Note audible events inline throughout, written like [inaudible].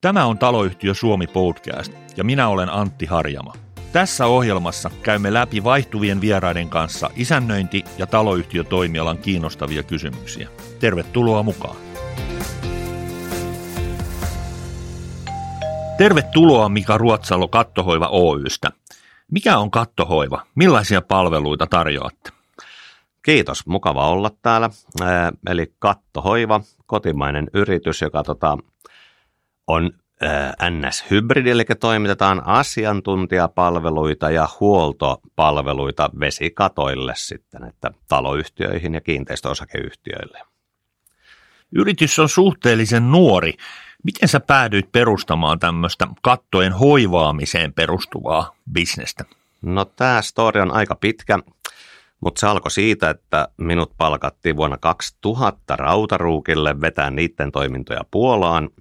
Tämä on Taloyhtiö Suomi podcast ja minä olen Antti Harjama. Tässä ohjelmassa käymme läpi vaihtuvien vieraiden kanssa isännöinti- ja taloyhtiötoimialan kiinnostavia kysymyksiä. Tervetuloa mukaan. Tervetuloa Mika Ruotsalo Kattohoiva Oystä. Mikä on Kattohoiva? Millaisia palveluita tarjoatte? Kiitos, mukava olla täällä. Eli Kattohoiva, kotimainen yritys, joka tota, on NS-hybridi, eli toimitetaan asiantuntijapalveluita ja huoltopalveluita vesikatoille sitten, että taloyhtiöihin ja kiinteistöosakeyhtiöille. Yritys on suhteellisen nuori. Miten sä päädyit perustamaan tämmöistä kattojen hoivaamiseen perustuvaa bisnestä? No tämä story on aika pitkä, mutta se alkoi siitä, että minut palkattiin vuonna 2000 Rautaruukille vetää niiden toimintoja Puolaan –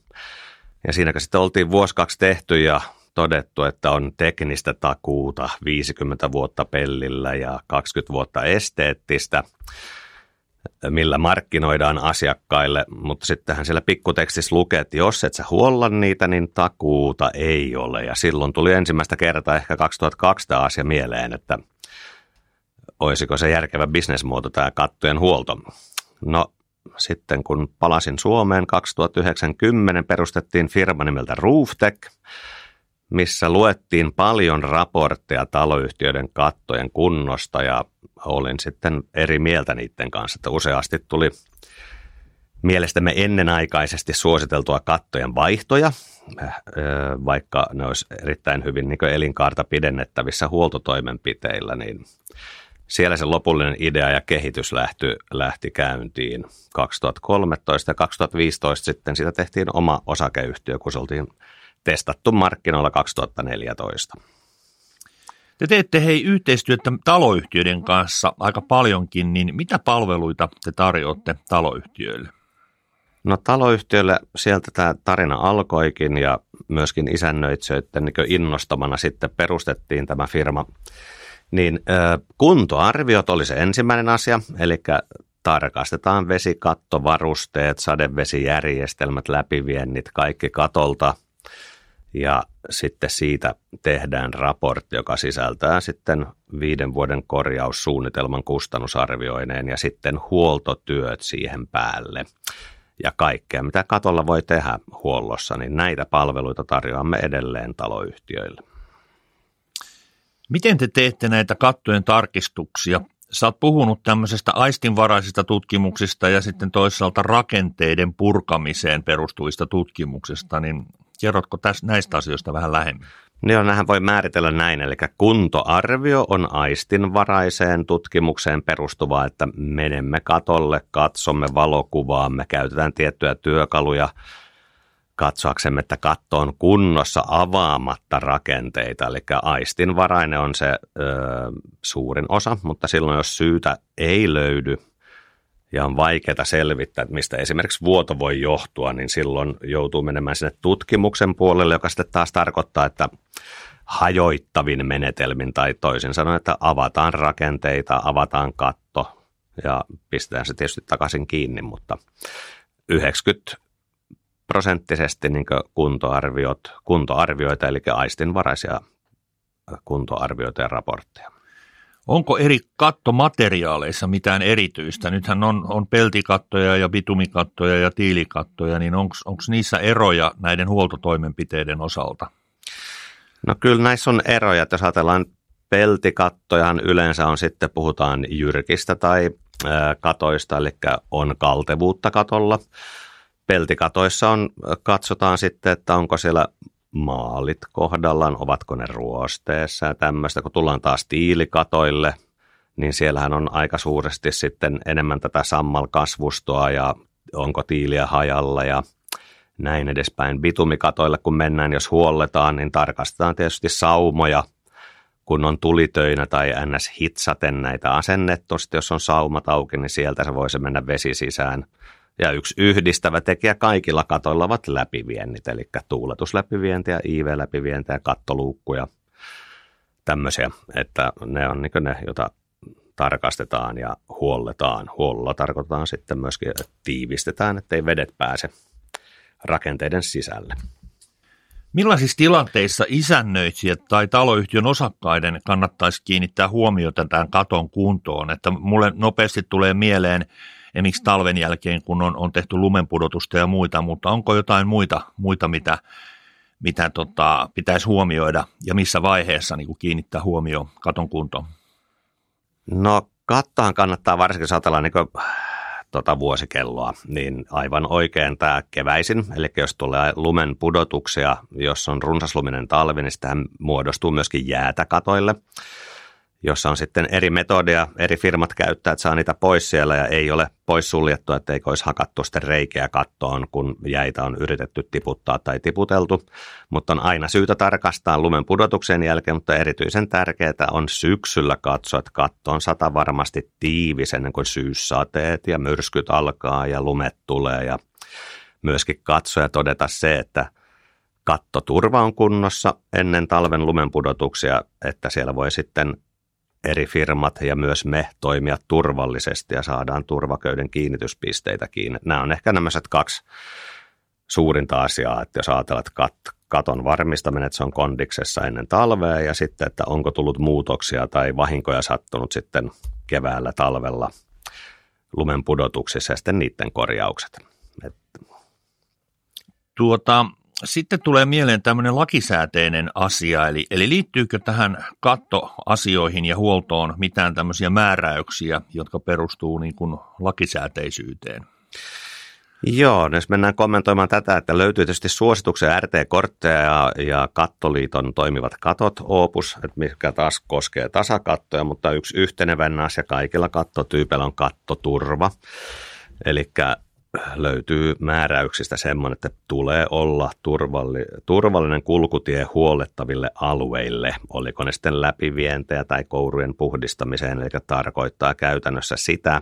ja siinäkö sitten oltiin vuosi kaksi tehty ja todettu, että on teknistä takuuta 50 vuotta pellillä ja 20 vuotta esteettistä, millä markkinoidaan asiakkaille, mutta sittenhän siellä pikkutekstissä lukee, että jos et sä huolla niitä, niin takuuta ei ole. Ja silloin tuli ensimmäistä kertaa ehkä 2002 tämä asia mieleen, että olisiko se järkevä bisnesmuoto tämä kattojen huolto. No sitten kun palasin Suomeen 2090, perustettiin firma nimeltä Rooftech, missä luettiin paljon raportteja taloyhtiöiden kattojen kunnosta ja olin sitten eri mieltä niiden kanssa, että useasti tuli mielestämme ennenaikaisesti suositeltua kattojen vaihtoja, vaikka ne olisi erittäin hyvin niin elinkaarta pidennettävissä huoltotoimenpiteillä, niin siellä se lopullinen idea ja kehitys lähti, lähti käyntiin 2013 ja 2015 sitten siitä tehtiin oma osakeyhtiö, kun se oltiin testattu markkinoilla 2014. Te teette hei yhteistyötä taloyhtiöiden kanssa aika paljonkin, niin mitä palveluita te tarjoatte taloyhtiöille? No taloyhtiölle sieltä tämä tarina alkoikin ja myöskin isännöitsijöiden niin innostamana sitten perustettiin tämä firma niin kuntoarviot oli se ensimmäinen asia, eli tarkastetaan vesikatto, varusteet, sadevesijärjestelmät, läpiviennit, kaikki katolta ja sitten siitä tehdään raportti, joka sisältää sitten viiden vuoden korjaussuunnitelman kustannusarvioineen ja sitten huoltotyöt siihen päälle ja kaikkea, mitä katolla voi tehdä huollossa, niin näitä palveluita tarjoamme edelleen taloyhtiöille. Miten te teette näitä kattojen tarkistuksia? Sä oot puhunut tämmöisestä aistinvaraisista tutkimuksista ja sitten toisaalta rakenteiden purkamiseen perustuvista tutkimuksista, niin kerrotko tästä, näistä asioista vähän lähemmin? Joo, nähän voi määritellä näin, eli kuntoarvio on aistinvaraiseen tutkimukseen perustuvaa, että menemme katolle, katsomme valokuvaamme, käytetään tiettyjä työkaluja – katsoaksemme, että katto on kunnossa avaamatta rakenteita. Eli aistinvarainen on se ö, suurin osa, mutta silloin jos syytä ei löydy ja on vaikeaa selvittää, että mistä esimerkiksi vuoto voi johtua, niin silloin joutuu menemään sinne tutkimuksen puolelle, joka sitten taas tarkoittaa, että hajoittavin menetelmin tai toisin sanoen, että avataan rakenteita, avataan katto ja pistetään se tietysti takaisin kiinni, mutta 90 prosenttisesti niin kuntoarviot, kuntoarvioita, eli aistinvaraisia kuntoarvioita ja raportteja. Onko eri kattomateriaaleissa mitään erityistä? Nythän on, on peltikattoja ja bitumikattoja ja tiilikattoja, niin onko niissä eroja näiden huoltotoimenpiteiden osalta? No kyllä näissä on eroja. Jos ajatellaan peltikattojahan yleensä on sitten, puhutaan jyrkistä tai katoista, eli on kaltevuutta katolla peltikatoissa on, katsotaan sitten, että onko siellä maalit kohdallaan, ovatko ne ruosteessa ja tämmöistä. Kun tullaan taas tiilikatoille, niin siellähän on aika suuresti sitten enemmän tätä sammalkasvustoa ja onko tiiliä hajalla ja näin edespäin. Bitumikatoille kun mennään, jos huolletaan, niin tarkastetaan tietysti saumoja, kun on tulitöinä tai ns. hitsaten näitä asennettu. Sitten jos on saumat auki, niin sieltä se voisi mennä vesi sisään – ja yksi yhdistävä tekijä kaikilla katoilla ovat läpiviennit, eli tuuletusläpivientiä, IV-läpivientiä, kattoluukkuja, tämmöisiä, että ne on niin ne, joita tarkastetaan ja huolletaan. Huollolla tarkoitetaan sitten myöskin, että tiivistetään, ettei vedet pääse rakenteiden sisälle. Millaisissa tilanteissa isännöitsijät tai taloyhtiön osakkaiden kannattaisi kiinnittää huomiota tämän katon kuntoon? Että mulle nopeasti tulee mieleen esimerkiksi talven jälkeen, kun on, on tehty lumenpudotusta ja muita, mutta onko jotain muita, muita mitä, mitä tota, pitäisi huomioida? Ja missä vaiheessa niin kuin kiinnittää huomioon katon kuntoon? No kattohan kannattaa varsinkin, jos ajatellaan niin tota vuosikelloa, niin aivan oikein tämä keväisin, eli jos tulee lumen pudotuksia, jos on runsasluminen talvi, niin sitä muodostuu myöskin jäätä katoille jossa on sitten eri metodia, eri firmat käyttää, että saa niitä pois siellä ja ei ole poissuljettu, että ei olisi hakattu sitten reikiä kattoon, kun jäitä on yritetty tiputtaa tai tiputeltu. Mutta on aina syytä tarkastaa lumen pudotuksen jälkeen, mutta erityisen tärkeää on syksyllä katsoa, että katto on sata varmasti tiivis ennen kuin syyssateet ja myrskyt alkaa ja lumet tulee ja myöskin katsoa ja todeta se, että kattoturva on kunnossa ennen talven lumenpudotuksia, että siellä voi sitten eri firmat ja myös me toimia turvallisesti ja saadaan turvaköyden kiinnityspisteitä kiinni. Nämä on ehkä nämä kaksi suurinta asiaa, että jos ajatellaan, että kat, katon varmistaminen, että se on kondiksessa ennen talvea ja sitten, että onko tullut muutoksia tai vahinkoja sattunut sitten keväällä, talvella lumen pudotuksissa ja sitten niiden korjaukset. Tuota, sitten tulee mieleen tämmöinen lakisääteinen asia, eli, eli liittyykö tähän kattoasioihin ja huoltoon mitään tämmöisiä määräyksiä, jotka perustuu niin kuin lakisääteisyyteen? Joo, jos mennään kommentoimaan tätä, että löytyy tietysti suosituksen RT-kortteja ja, ja Kattoliiton toimivat katot Opus, että mikä taas koskee tasakattoja, mutta yksi yhtenevän asia kaikilla kattotyypeillä on kattoturva. Eli löytyy määräyksistä semmoinen, että tulee olla turvalli, turvallinen kulkutie huollettaville alueille, oliko ne sitten läpivientejä tai kourujen puhdistamiseen, eli tarkoittaa käytännössä sitä,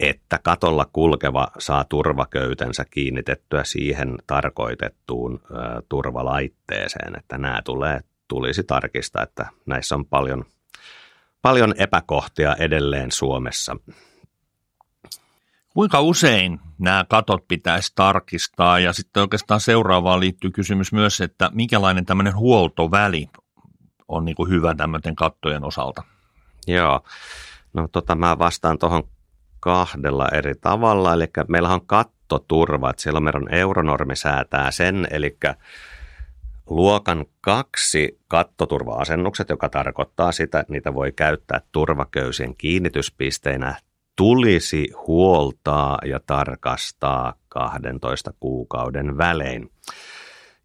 että katolla kulkeva saa turvaköytensä kiinnitettyä siihen tarkoitettuun ö, turvalaitteeseen, että nämä tulee, tulisi tarkistaa, että näissä on paljon, paljon epäkohtia edelleen Suomessa. Kuinka usein nämä katot pitäisi tarkistaa? Ja sitten oikeastaan seuraavaan liittyy kysymys myös, että minkälainen tämmöinen huoltoväli on niin kuin hyvä tämmöiden kattojen osalta? Joo, no tota mä vastaan tuohon kahdella eri tavalla, eli meillä on kattoturva, että siellä meidän euronormi säätää sen, eli luokan kaksi kattoturva-asennukset, joka tarkoittaa sitä, että niitä voi käyttää turvaköysien kiinnityspisteinä tulisi huoltaa ja tarkastaa 12 kuukauden välein.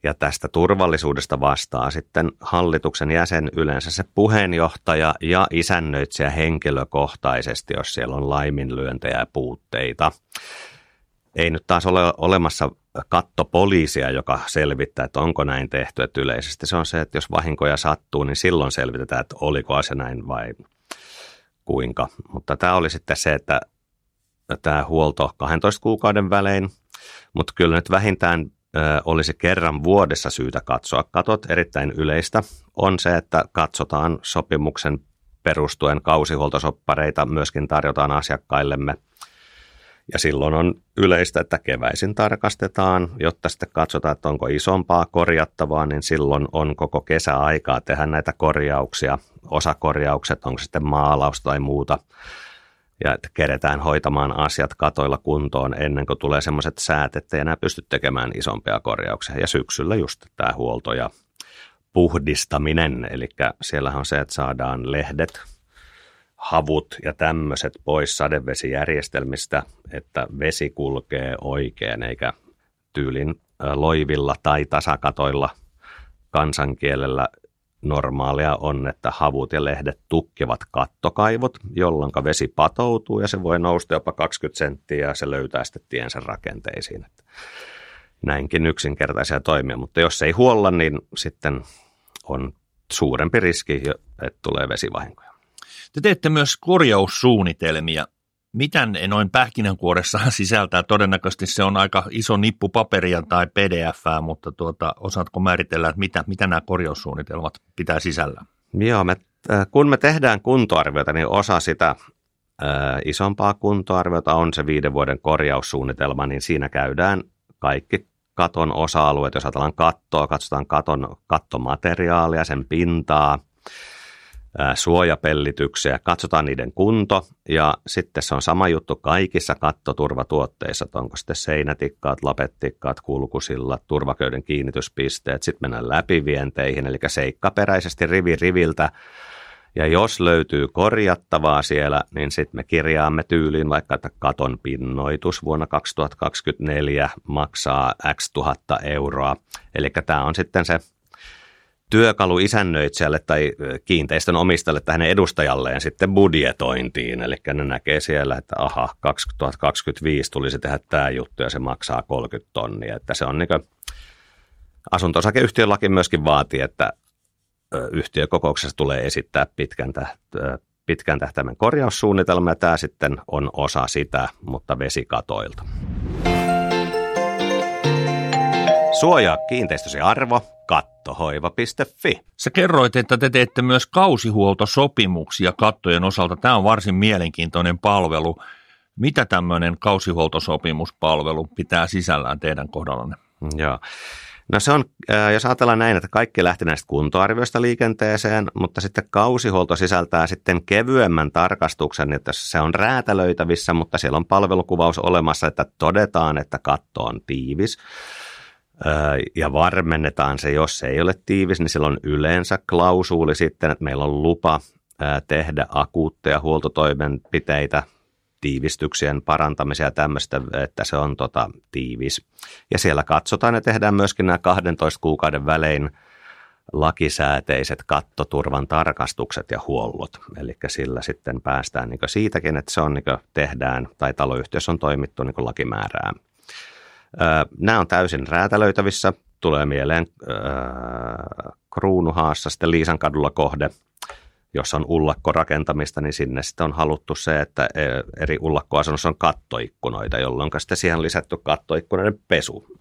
Ja tästä turvallisuudesta vastaa sitten hallituksen jäsen yleensä se puheenjohtaja ja isännöitsijä henkilökohtaisesti, jos siellä on laiminlyöntejä ja puutteita. Ei nyt taas ole olemassa kattopoliisia, joka selvittää, että onko näin tehty. Että yleisesti se on se, että jos vahinkoja sattuu, niin silloin selvitetään, että oliko se näin vai kuinka. Mutta tämä oli sitten se, että tämä huolto 12 kuukauden välein, mutta kyllä nyt vähintään olisi kerran vuodessa syytä katsoa katot. Erittäin yleistä on se, että katsotaan sopimuksen perustuen kausihuoltosoppareita, myöskin tarjotaan asiakkaillemme. Ja silloin on yleistä, että keväisin tarkastetaan, jotta sitten katsotaan, että onko isompaa korjattavaa, niin silloin on koko kesä aikaa tehdä näitä korjauksia. Osakorjaukset, onko sitten maalausta tai muuta, ja että keretään hoitamaan asiat katoilla kuntoon ennen kuin tulee semmoiset säät, että ei enää pysty tekemään isompia korjauksia. Ja syksyllä just tämä huolto ja puhdistaminen, eli siellä on se, että saadaan lehdet, havut ja tämmöiset pois sadevesijärjestelmistä, että vesi kulkee oikein eikä tyylin loivilla tai tasakatoilla kansankielellä normaalia on, että havut ja lehdet tukkivat kattokaivot, jolloin vesi patoutuu ja se voi nousta jopa 20 senttiä ja se löytää sitten tiensä rakenteisiin. Että näinkin yksinkertaisia toimia, mutta jos ei huolla, niin sitten on suurempi riski, että tulee vesivahinkoja. Te teette myös korjaussuunnitelmia mitä ne noin pähkinänkuoressa [laughs] sisältää? Todennäköisesti se on aika iso nippu paperia tai pdf mutta tuota, osaatko määritellä, että mitä, mitä nämä korjaussuunnitelmat pitää sisällä? Joo, me, äh, kun me tehdään kuntoarviota, niin osa sitä äh, isompaa kuntoarviota on se viiden vuoden korjaussuunnitelma, niin siinä käydään kaikki katon osa-alueet, jos ajatellaan kattoa, katsotaan katon, kattomateriaalia, sen pintaa, suojapellityksiä, katsotaan niiden kunto ja sitten se on sama juttu kaikissa kattoturvatuotteissa, että onko sitten seinätikkaat, lapettikkaat, kulkusillat, turvaköyden kiinnityspisteet, sitten mennään läpivienteihin, eli seikkaperäisesti rivi riviltä ja jos löytyy korjattavaa siellä, niin sitten me kirjaamme tyyliin vaikka, että katon pinnoitus vuonna 2024 maksaa x tuhatta euroa. Eli tämä on sitten se työkalu isännöitsijälle tai kiinteistön omistajalle tai hänen edustajalleen sitten budjetointiin. Eli ne näkee siellä, että aha, 2025 tulisi tehdä tämä juttu ja se maksaa 30 tonnia. Että se on niin asunto-osakeyhtiölaki myöskin vaatii, että yhtiökokouksessa tulee esittää pitkän, täht- pitkän tähtäimen korjaussuunnitelma ja tämä sitten on osa sitä, mutta vesikatoilta. Suojaa kiinteistösi arvo, kattohoiva.fi. Sä kerroit, että te teette myös kausihuoltosopimuksia kattojen osalta. Tämä on varsin mielenkiintoinen palvelu. Mitä tämmöinen kausihuoltosopimuspalvelu pitää sisällään teidän kohdallanne? Joo. No se on, jos ajatellaan näin, että kaikki lähti näistä kuntoarvioista liikenteeseen, mutta sitten kausihuolto sisältää sitten kevyemmän tarkastuksen, että se on räätälöitävissä, mutta siellä on palvelukuvaus olemassa, että todetaan, että katto on tiivis ja varmennetaan se, jos se ei ole tiivis, niin silloin yleensä klausuuli sitten, että meillä on lupa tehdä akuutteja huoltotoimenpiteitä tiivistyksien parantamisia ja tämmöistä, että se on tota, tiivis. Ja siellä katsotaan ja tehdään myöskin nämä 12 kuukauden välein lakisääteiset kattoturvan tarkastukset ja huollot. Eli sillä sitten päästään niin siitäkin, että se on niin tehdään tai taloyhtiössä on toimittu niin lakimäärää. Nämä on täysin räätälöitävissä. Tulee mieleen Kruunuhaassa sitten Liisan kadulla kohde – jos on ullakkorakentamista, niin sinne sitten on haluttu se, että eri ullakkoasunnossa on kattoikkunoita, jolloin sitten siihen lisätty kattoikkunoiden pesu,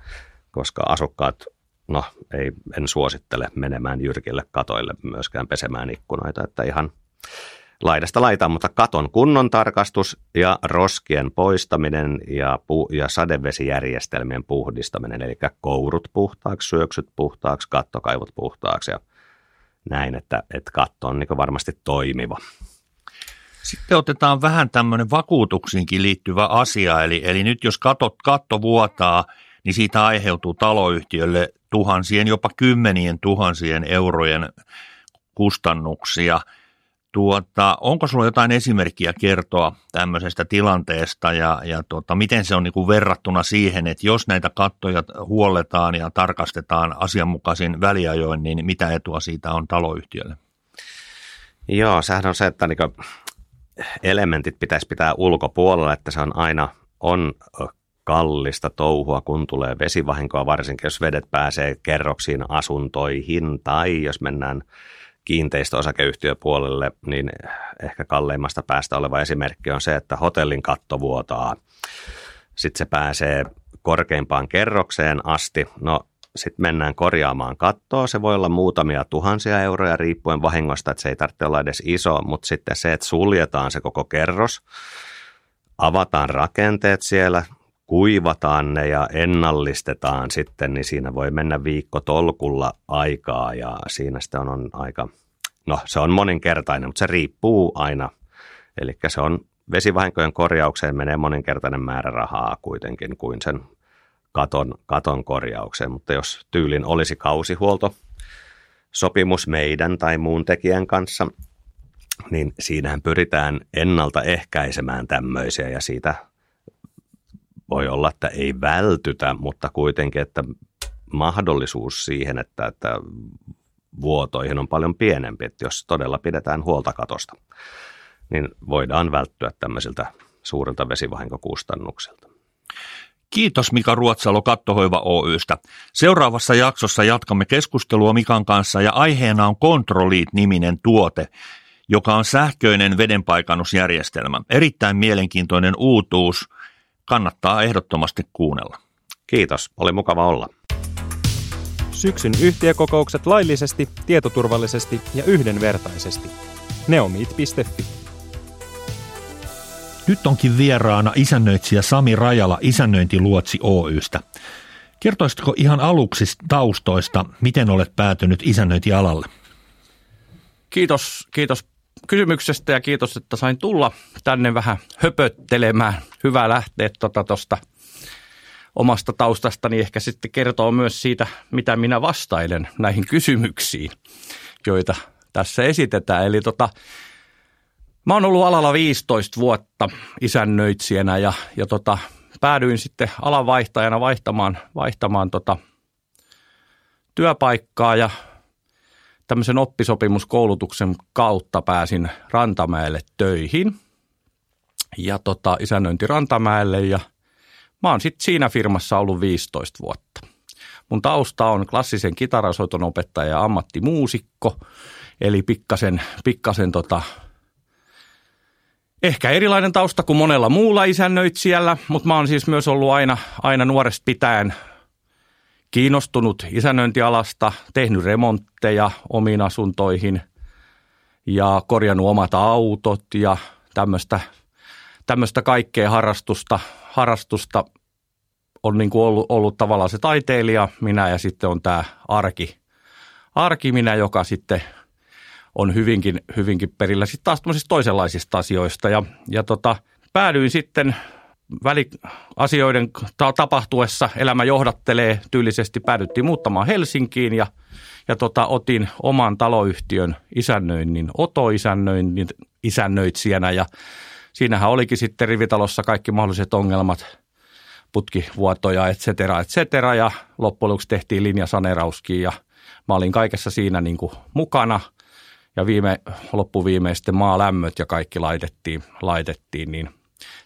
koska asukkaat, no ei, en suosittele menemään jyrkille katoille myöskään pesemään ikkunoita, että ihan laidasta laitaan, mutta katon kunnon tarkastus ja roskien poistaminen ja, pu- ja sadevesijärjestelmien puhdistaminen, eli kourut puhtaaksi, syöksyt puhtaaksi, kattokaivot puhtaaksi ja näin, että, että katto on niin varmasti toimiva. Sitten otetaan vähän tämmöinen vakuutuksiinkin liittyvä asia, eli, eli nyt jos katto, katto vuotaa, niin siitä aiheutuu taloyhtiölle tuhansien, jopa kymmenien tuhansien eurojen kustannuksia – Tuota, onko sinulla jotain esimerkkiä kertoa tämmöisestä tilanteesta ja, ja tuota, miten se on niin kuin verrattuna siihen, että jos näitä kattoja huolletaan ja tarkastetaan asianmukaisin väliajoin, niin mitä etua siitä on taloyhtiölle? Joo, sehän on se, että niin elementit pitäisi pitää ulkopuolella, että se on aina on kallista touhua, kun tulee vesivahinkoa, varsinkin jos vedet pääsee kerroksiin asuntoihin tai jos mennään kiinteistöosakeyhtiöpuolelle, niin ehkä kalleimmasta päästä oleva esimerkki on se, että hotellin katto vuotaa. Sitten se pääsee korkeimpaan kerrokseen asti. No sitten mennään korjaamaan kattoa. Se voi olla muutamia tuhansia euroja riippuen vahingosta, että se ei tarvitse olla edes iso, mutta sitten se, että suljetaan se koko kerros, avataan rakenteet siellä, kuivataan ne ja ennallistetaan sitten, niin siinä voi mennä viikko tolkulla aikaa ja siinä sitten on, on aika, no se on moninkertainen, mutta se riippuu aina. Eli se on vesivahinkojen korjaukseen menee moninkertainen määrä rahaa kuitenkin kuin sen katon, katon korjaukseen, mutta jos tyylin olisi kausihuolto, sopimus meidän tai muun tekijän kanssa, niin siinähän pyritään ennaltaehkäisemään tämmöisiä ja siitä voi olla, että ei vältytä, mutta kuitenkin, että mahdollisuus siihen, että, että vuotoihin on paljon pienempi, että jos todella pidetään huolta katosta, niin voidaan välttyä tämmöisiltä suurilta vesivahinkokustannuksilta. Kiitos Mika Ruotsalo Kattohoiva Oystä. Seuraavassa jaksossa jatkamme keskustelua Mikan kanssa ja aiheena on Controlit-niminen tuote, joka on sähköinen vedenpaikannusjärjestelmä. Erittäin mielenkiintoinen uutuus – kannattaa ehdottomasti kuunnella. Kiitos, oli mukava olla. Syksyn yhtiökokoukset laillisesti, tietoturvallisesti ja yhdenvertaisesti. Neomit.fi Nyt onkin vieraana isännöitsijä Sami Rajala Isännöintiluotsi Oystä. Kertoisitko ihan aluksi taustoista, miten olet päätynyt isännöintialalle? Kiitos, kiitos kysymyksestä ja kiitos, että sain tulla tänne vähän höpöttelemään. Hyvä lähteä tuosta tota, omasta taustastani ehkä sitten kertoo myös siitä, mitä minä vastailen näihin kysymyksiin, joita tässä esitetään. Eli tota, mä oon ollut alalla 15 vuotta isännöitsijänä ja, ja tota, päädyin sitten alan vaihtajana vaihtamaan, vaihtamaan tota, työpaikkaa ja tämmöisen oppisopimuskoulutuksen kautta pääsin Rantamäelle töihin ja tota, isännöinti Rantamäelle ja mä oon sitten siinä firmassa ollut 15 vuotta. Mun tausta on klassisen kitarasoiton opettaja ja ammattimuusikko, eli pikkasen, pikkasen tota, ehkä erilainen tausta kuin monella muulla isännöitsijällä, mutta mä oon siis myös ollut aina, aina nuoresta pitäen kiinnostunut isännöintialasta, tehnyt remontteja omiin asuntoihin ja korjannut omat autot ja tämmöistä, tämmöistä kaikkea harrastusta, harrastusta on niin kuin ollut, ollut tavallaan se taiteilija, minä ja sitten on tämä arki, arki minä, joka sitten on hyvinkin, hyvinkin perillä sitten taas toisenlaisista asioista. Ja, ja tota, päädyin sitten väliasioiden tapahtuessa elämä johdattelee tyylisesti. Päädyttiin muuttamaan Helsinkiin ja, ja tota, otin oman taloyhtiön isännöinnin, otoisännöinnin isännöitsijänä ja siinähän olikin sitten rivitalossa kaikki mahdolliset ongelmat, putkivuotoja, et cetera, et cetera, ja loppujen lopuksi tehtiin linjasanerauskin ja mä olin kaikessa siinä niin kuin mukana ja viime, loppuviimein sitten maalämmöt ja kaikki laitettiin, laitettiin, niin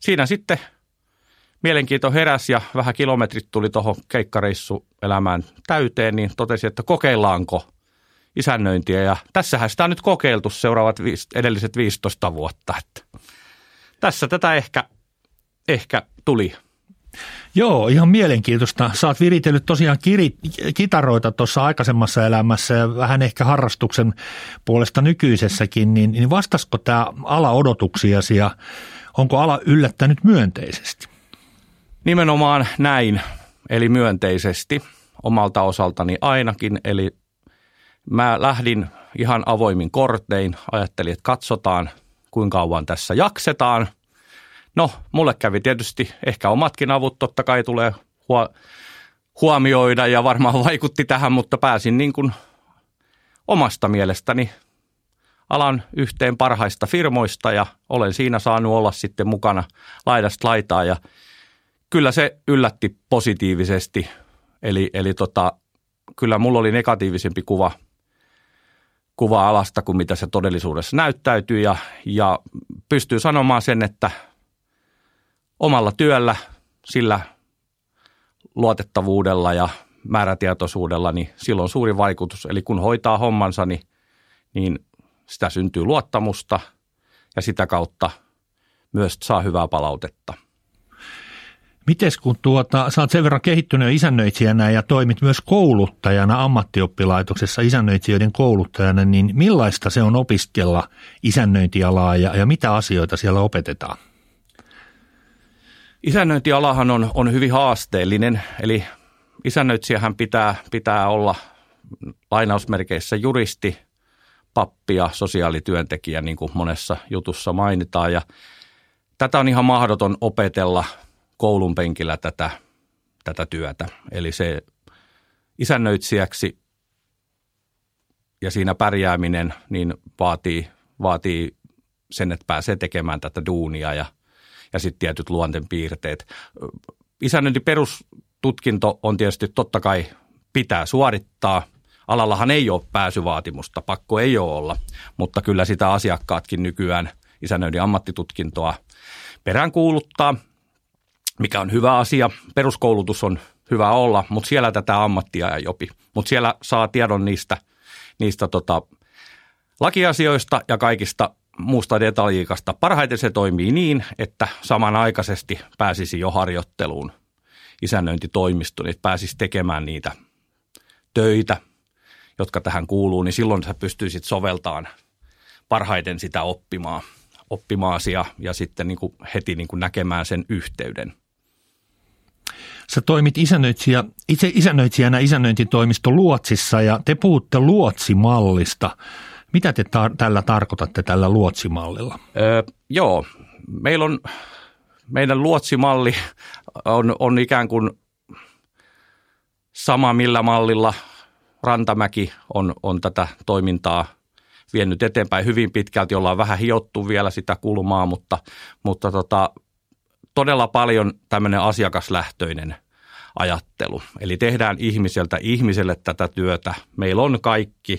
siinä sitten – mielenkiinto heräsi ja vähän kilometrit tuli tuohon keikkareissu elämään täyteen, niin totesin, että kokeillaanko isännöintiä. Ja tässähän sitä on nyt kokeiltu seuraavat viis, edelliset 15 vuotta. Että tässä tätä ehkä, ehkä tuli. Joo, ihan mielenkiintoista. Sä oot viritellyt tosiaan kiri, kitaroita tuossa aikaisemmassa elämässä ja vähän ehkä harrastuksen puolesta nykyisessäkin, niin, niin vastasko tämä ala odotuksiasi ja onko ala yllättänyt myönteisesti? Nimenomaan näin, eli myönteisesti omalta osaltani ainakin. Eli mä lähdin ihan avoimin kortein, ajattelin, että katsotaan kuinka kauan tässä jaksetaan. No, mulle kävi tietysti ehkä omatkin avut, totta kai tulee huomioida ja varmaan [laughs] vaikutti tähän, mutta pääsin niin kuin omasta mielestäni alan yhteen parhaista firmoista ja olen siinä saanut olla sitten mukana laidasta laitaa ja kyllä se yllätti positiivisesti. Eli, eli tota, kyllä mulla oli negatiivisempi kuva, kuva alasta kuin mitä se todellisuudessa näyttäytyy. Ja, ja pystyy sanomaan sen, että omalla työllä, sillä luotettavuudella ja määrätietoisuudella, niin silloin on suuri vaikutus. Eli kun hoitaa hommansa, niin, niin sitä syntyy luottamusta ja sitä kautta myös saa hyvää palautetta – Mites kun tuota, sä oot sen verran kehittynyt isännöitsijänä ja toimit myös kouluttajana ammattioppilaitoksessa isännöitsijöiden kouluttajana, niin millaista se on opiskella isännöintialaa ja, ja mitä asioita siellä opetetaan? Isännöintialahan on, on hyvin haasteellinen, eli isännöitsijähän pitää, pitää olla lainausmerkeissä juristi, pappi ja sosiaalityöntekijä, niin kuin monessa jutussa mainitaan. Ja tätä on ihan mahdoton opetella koulun penkillä tätä, tätä työtä. Eli se isännöitsijäksi ja siinä pärjääminen niin vaatii, vaatii sen, että pääsee tekemään tätä duunia ja, ja sitten tietyt luonteenpiirteet. Isännöinti perustutkinto on tietysti totta kai pitää suorittaa. Alallahan ei ole pääsyvaatimusta, pakko ei ole olla, mutta kyllä sitä asiakkaatkin nykyään isännöinnin ammattitutkintoa peräänkuuluttaa mikä on hyvä asia. Peruskoulutus on hyvä olla, mutta siellä tätä ammattia ei opi. Mutta siellä saa tiedon niistä, niistä tota, lakiasioista ja kaikista muusta detaljiikasta. Parhaiten se toimii niin, että samanaikaisesti pääsisi jo harjoitteluun isännöintitoimistoon, että pääsisi tekemään niitä töitä, jotka tähän kuuluu, niin silloin sä pystyisit soveltaan parhaiten sitä oppimaan, oppimaasi ja, ja sitten niin kuin heti niin kuin näkemään sen yhteyden – Sä toimit isännöitsijä, itse isännöitsijänä isännöintitoimisto Luotsissa ja te puhutte luotsimallista. Mitä te tar- tällä tarkoitatte tällä luotsimallilla? Öö, joo, meillä on, meidän luotsimalli on, on ikään kuin sama millä mallilla Rantamäki on, on tätä toimintaa vienyt eteenpäin hyvin pitkälti, ollaan vähän hiottu vielä sitä kulmaa, mutta, mutta tota, todella paljon tämmöinen asiakaslähtöinen ajattelu. Eli tehdään ihmiseltä ihmiselle tätä työtä. Meillä on kaikki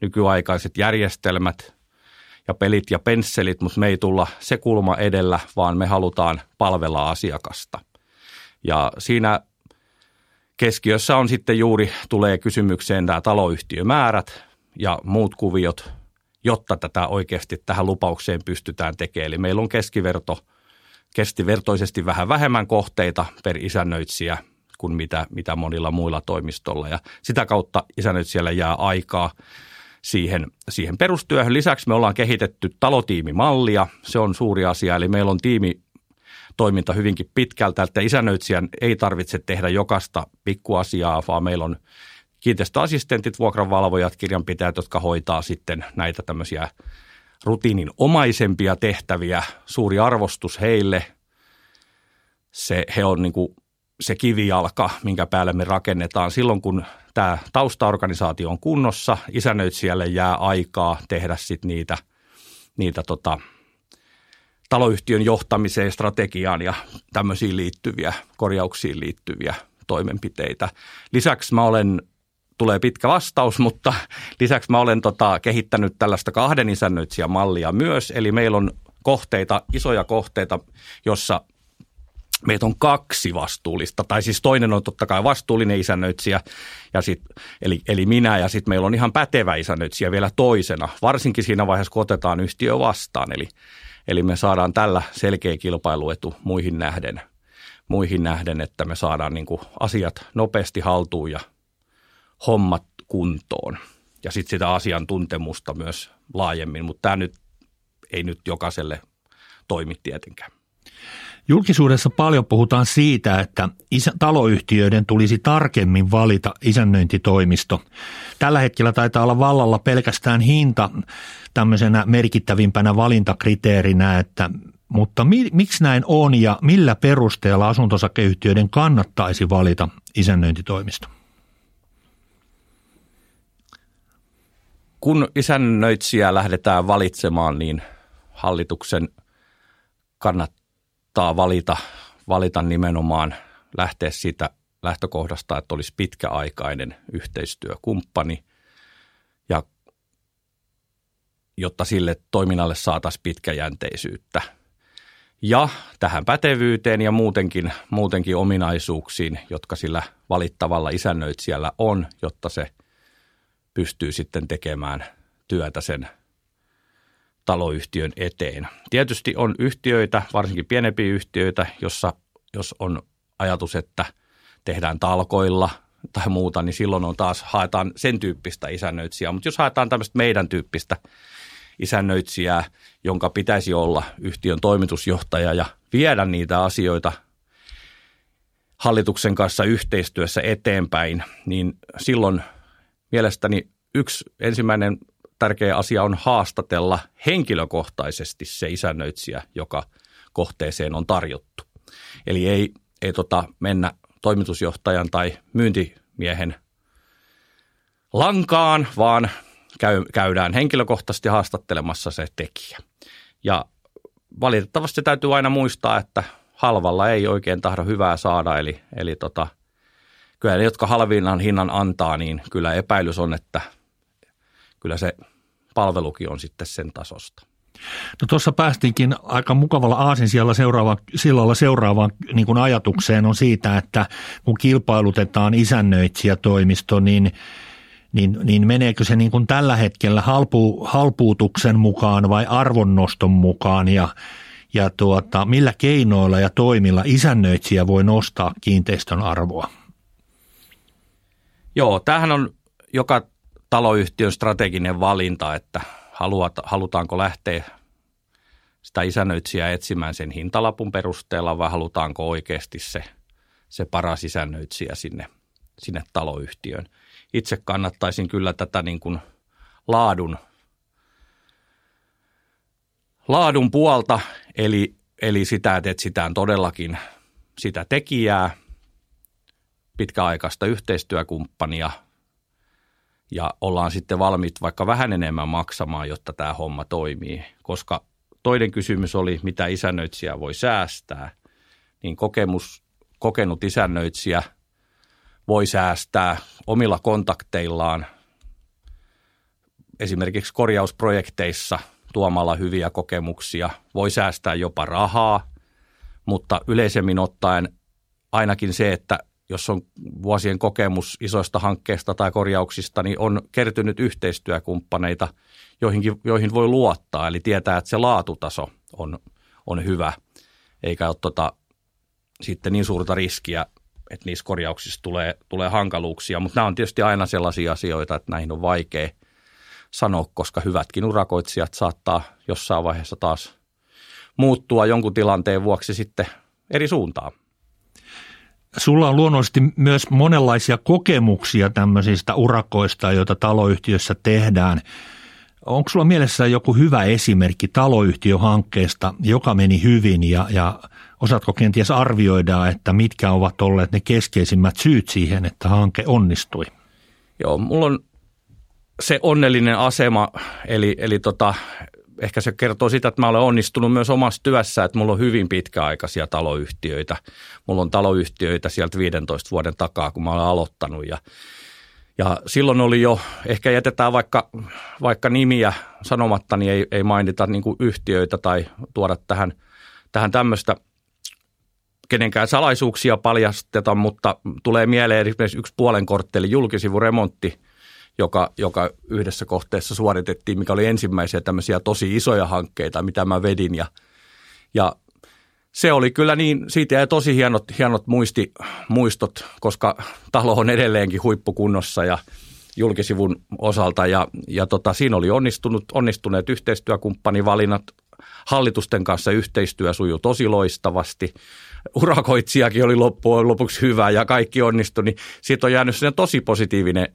nykyaikaiset järjestelmät ja pelit ja pensselit, mutta me ei tulla se kulma edellä, vaan me halutaan palvella asiakasta. Ja siinä keskiössä on sitten juuri, tulee kysymykseen nämä taloyhtiömäärät ja muut kuviot, jotta tätä oikeasti tähän lupaukseen pystytään tekemään. Eli meillä on keskiverto, keskivertoisesti vähän vähemmän kohteita per isännöitsijä kuin mitä, mitä monilla muilla toimistolla. Ja sitä kautta isännöitsijällä jää aikaa siihen, siihen perustyöhön. Lisäksi me ollaan kehitetty talotiimimallia. Se on suuri asia, eli meillä on tiimi toiminta hyvinkin pitkältä, että isännöitsijän ei tarvitse tehdä jokaista pikkuasiaa, vaan meillä on kiinteistöassistentit, vuokranvalvojat, kirjanpitäjät, jotka hoitaa sitten näitä tämmöisiä rutiinin omaisempia tehtäviä. Suuri arvostus heille. Se, he on niin kuin se kivijalka, minkä päälle me rakennetaan. Silloin kun tämä taustaorganisaatio on kunnossa, isännöitsijälle jää aikaa tehdä sitten niitä, niitä tota, taloyhtiön johtamiseen, strategiaan ja tämmöisiin liittyviä, korjauksiin liittyviä toimenpiteitä. Lisäksi mä olen tulee pitkä vastaus, mutta [laughs] lisäksi mä olen tota, kehittänyt tällaista kahden isännöitsijän mallia myös. Eli meillä on kohteita, isoja kohteita, jossa meitä on kaksi vastuullista, tai siis toinen on totta kai vastuullinen isännöitsijä, ja sit, eli, eli minä, ja sitten meillä on ihan pätevä isännöitsijä vielä toisena, varsinkin siinä vaiheessa, kun otetaan yhtiö vastaan. Eli, eli me saadaan tällä selkeä kilpailuetu muihin nähden, muihin nähden että me saadaan niin asiat nopeasti haltuun ja hommat kuntoon. Ja sitten sitä asiantuntemusta myös laajemmin, mutta tämä nyt ei nyt jokaiselle toimi tietenkään. Julkisuudessa paljon puhutaan siitä, että isä, taloyhtiöiden tulisi tarkemmin valita isännöintitoimisto. Tällä hetkellä taitaa olla vallalla pelkästään hinta tämmöisenä merkittävimpänä valintakriteerinä, että, mutta mi, miksi näin on ja millä perusteella asuntosakeyhtiöiden kannattaisi valita isännöintitoimisto? Kun isännöitsijää lähdetään valitsemaan, niin hallituksen kannattaa valita, valita nimenomaan lähteä siitä lähtökohdasta, että olisi pitkäaikainen yhteistyökumppani ja jotta sille toiminnalle saataisiin pitkäjänteisyyttä. Ja tähän pätevyyteen ja muutenkin, muutenkin ominaisuuksiin, jotka sillä valittavalla isännöitsijällä on, jotta se – pystyy sitten tekemään työtä sen taloyhtiön eteen. Tietysti on yhtiöitä, varsinkin pienempiä yhtiöitä, jossa jos on ajatus, että tehdään talkoilla tai muuta, niin silloin on taas, haetaan sen tyyppistä isännöitsijää. Mutta jos haetaan tämmöistä meidän tyyppistä isännöitsijää, jonka pitäisi olla yhtiön toimitusjohtaja ja viedä niitä asioita hallituksen kanssa yhteistyössä eteenpäin, niin silloin mielestäni yksi ensimmäinen tärkeä asia on haastatella henkilökohtaisesti se isännöitsijä, joka kohteeseen on tarjottu. Eli ei, ei tota mennä toimitusjohtajan tai myyntimiehen lankaan, vaan käy, käydään henkilökohtaisesti haastattelemassa se tekijä. Ja valitettavasti täytyy aina muistaa, että halvalla ei oikein tahdo hyvää saada, eli, eli tota, kyllä ne, jotka halvinnan hinnan antaa, niin kyllä epäilys on, että kyllä se palvelukin on sitten sen tasosta. No tuossa päästinkin aika mukavalla aasinsijalla seuraava, sillalla seuraavaan niin kuin ajatukseen on siitä, että kun kilpailutetaan isännöitsijätoimisto, niin niin, niin meneekö se niin kuin tällä hetkellä halpu, halpuutuksen mukaan vai arvonnoston mukaan ja, ja tuota, millä keinoilla ja toimilla isännöitsijä voi nostaa kiinteistön arvoa? Joo, tämähän on joka taloyhtiön strateginen valinta, että haluat, halutaanko lähteä sitä isännöitsijää etsimään sen hintalapun perusteella vai halutaanko oikeasti se, se paras isännöitsijä sinne, sinne taloyhtiöön. Itse kannattaisin kyllä tätä niin kuin laadun, laadun puolta, eli, eli sitä, että etsitään todellakin sitä tekijää, pitkäaikaista yhteistyökumppania ja ollaan sitten valmiit vaikka vähän enemmän maksamaan, jotta tämä homma toimii, koska toinen kysymys oli, mitä isännöitsijä voi säästää, niin kokemus, kokenut isännöitsijä voi säästää omilla kontakteillaan esimerkiksi korjausprojekteissa tuomalla hyviä kokemuksia, voi säästää jopa rahaa, mutta yleisemmin ottaen ainakin se, että jos on vuosien kokemus isoista hankkeista tai korjauksista, niin on kertynyt yhteistyökumppaneita, joihin, joihin voi luottaa, eli tietää, että se laatutaso on, on hyvä, eikä ole tota, sitten niin suurta riskiä, että niissä korjauksissa tulee, tulee hankaluuksia, mutta nämä on tietysti aina sellaisia asioita, että näihin on vaikea sanoa, koska hyvätkin urakoitsijat saattaa jossain vaiheessa taas muuttua jonkun tilanteen vuoksi sitten eri suuntaan. Sulla on luonnollisesti myös monenlaisia kokemuksia tämmöisistä urakoista, joita taloyhtiössä tehdään. Onko sulla mielessä joku hyvä esimerkki taloyhtiöhankkeesta, joka meni hyvin ja, ja osaatko kenties arvioida, että mitkä ovat olleet ne keskeisimmät syyt siihen, että hanke onnistui? Joo, mulla on se onnellinen asema, eli, eli tota, ehkä se kertoo sitä, että mä olen onnistunut myös omassa työssä, että mulla on hyvin pitkäaikaisia taloyhtiöitä. Mulla on taloyhtiöitä sieltä 15 vuoden takaa, kun mä olen aloittanut ja ja silloin oli jo, ehkä jätetään vaikka, vaikka nimiä sanomatta, niin ei, ei mainita niin yhtiöitä tai tuoda tähän, tähän tämmöistä kenenkään salaisuuksia paljasteta, mutta tulee mieleen esimerkiksi yksi puolen kortteli julkisivuremontti, joka, joka yhdessä kohteessa suoritettiin, mikä oli ensimmäisiä tämmöisiä tosi isoja hankkeita, mitä mä vedin. Ja, ja se oli kyllä niin, siitä jäi tosi hienot, hienot muisti, muistot, koska talo on edelleenkin huippukunnossa ja julkisivun osalta. Ja, ja tota, siinä oli onnistunut, onnistuneet yhteistyökumppanivalinnat. Hallitusten kanssa yhteistyö sujui tosi loistavasti. Urakoitsijakin oli loppujen lopuksi hyvä ja kaikki onnistui, niin siitä on jäänyt tosi positiivinen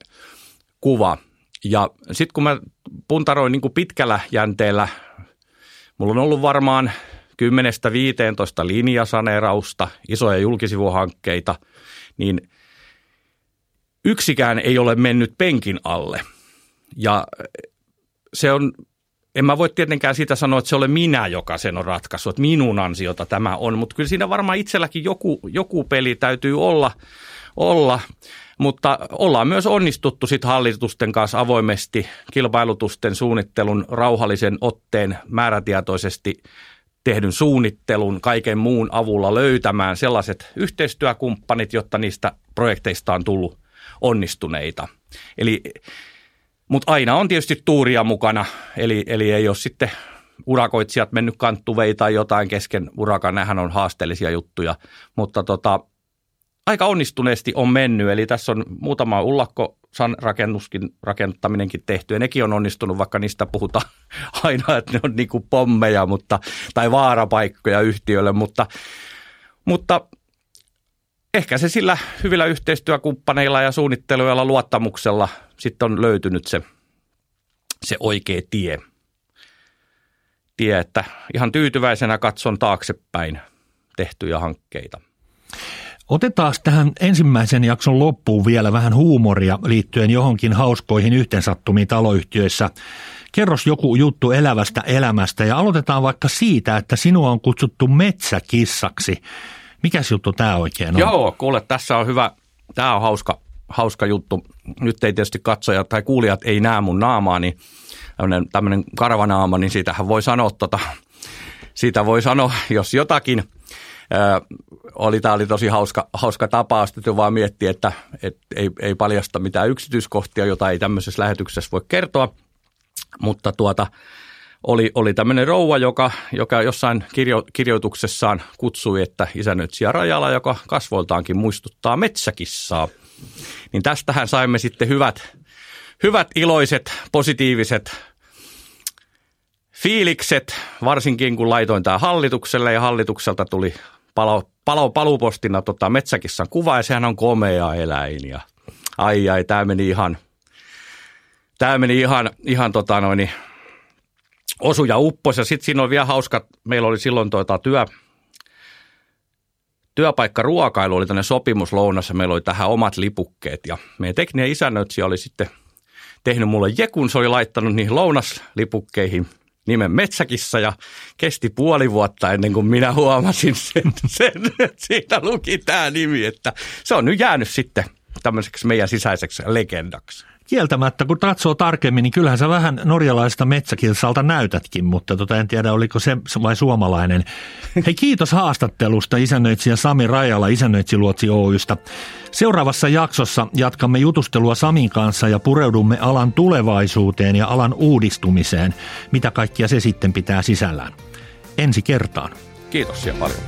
kuva. Ja sitten kun mä puntaroin niin kuin pitkällä jänteellä, mulla on ollut varmaan 10-15 linjasaneerausta, isoja julkisivuhankkeita, niin yksikään ei ole mennyt penkin alle. Ja se on, en mä voi tietenkään siitä sanoa, että se ole minä, joka sen on ratkaissut, että minun ansiota tämä on, mutta kyllä siinä varmaan itselläkin joku, joku peli täytyy olla, olla. Mutta ollaan myös onnistuttu sit hallitusten kanssa avoimesti kilpailutusten suunnittelun rauhallisen otteen määrätietoisesti tehdyn suunnittelun, kaiken muun avulla löytämään sellaiset yhteistyökumppanit, jotta niistä projekteista on tullut onnistuneita. Eli, mutta aina on tietysti tuuria mukana, eli, eli ei ole sitten urakoitsijat mennyt kanttuvei tai jotain kesken urakan, nämähän on haasteellisia juttuja, mutta tota, aika onnistuneesti on mennyt, eli tässä on muutama ullakko rakennuskin, rakentaminenkin tehty, ja nekin on onnistunut, vaikka niistä puhutaan [laughs] aina, että ne on niin kuin pommeja mutta, tai vaarapaikkoja yhtiölle, mutta, mutta ehkä se sillä hyvillä yhteistyökumppaneilla ja suunnitteluilla luottamuksella sitten on löytynyt se, se oikea tie. Tie, että ihan tyytyväisenä katson taaksepäin tehtyjä hankkeita. Otetaan tähän ensimmäisen jakson loppuun vielä vähän huumoria liittyen johonkin hauskoihin yhteensattumiin taloyhtiöissä. Kerros joku juttu elävästä elämästä ja aloitetaan vaikka siitä, että sinua on kutsuttu metsäkissaksi. Mikäs juttu tämä oikein on? Joo, kuule, tässä on hyvä, tämä on hauska, hauska juttu. Nyt ei tietysti katsojat tai kuulijat ei näe mun naamaa, niin tämmöinen karvanaama, niin siitähän voi sanoa, tota, siitä voi sanoa, jos jotakin – oli, tämä oli tosi hauska, hauska tapaus, että vaan miettiä, että, että ei, ei paljasta mitään yksityiskohtia, jota ei tämmöisessä lähetyksessä voi kertoa, mutta tuota, oli, oli tämmöinen rouva, joka, joka jossain kirjo, kirjoituksessaan kutsui, että isännöitsijä Rajala, joka kasvoiltaankin muistuttaa metsäkissaa. Niin tästähän saimme sitten hyvät, hyvät iloiset, positiiviset fiilikset, varsinkin kun laitoin tämä hallitukselle ja hallitukselta tuli palo, palupostina tota, metsäkissan kuva ja sehän on komea eläin ja ai ai, tämä meni ihan, tämä meni ihan, ihan tota noin, osu ja uppos ja sitten siinä on vielä hauska, meillä oli silloin tuota työ, työpaikka ruokailu oli tämmöinen sopimuslounassa, meillä oli tähän omat lipukkeet ja meidän tekninen isännöitsijä oli sitten tehnyt mulle jekun, se oli laittanut niihin lounaslipukkeihin nimen Metsäkissa ja kesti puoli vuotta ennen kuin minä huomasin sen, sen että siitä luki tämä nimi, että se on nyt jäänyt sitten tämmöiseksi meidän sisäiseksi legendaksi. Kieltämättä, kun katsoo tarkemmin, niin kyllähän sä vähän norjalaista metsäkilsalta näytätkin, mutta tota en tiedä, oliko se vai suomalainen. Hei, kiitos haastattelusta isännöitsijä Sami Rajala Isännöitsiluotsi Oystä. Seuraavassa jaksossa jatkamme jutustelua Samin kanssa ja pureudumme alan tulevaisuuteen ja alan uudistumiseen. Mitä kaikkia se sitten pitää sisällään. Ensi kertaan. Kiitos ja paljon.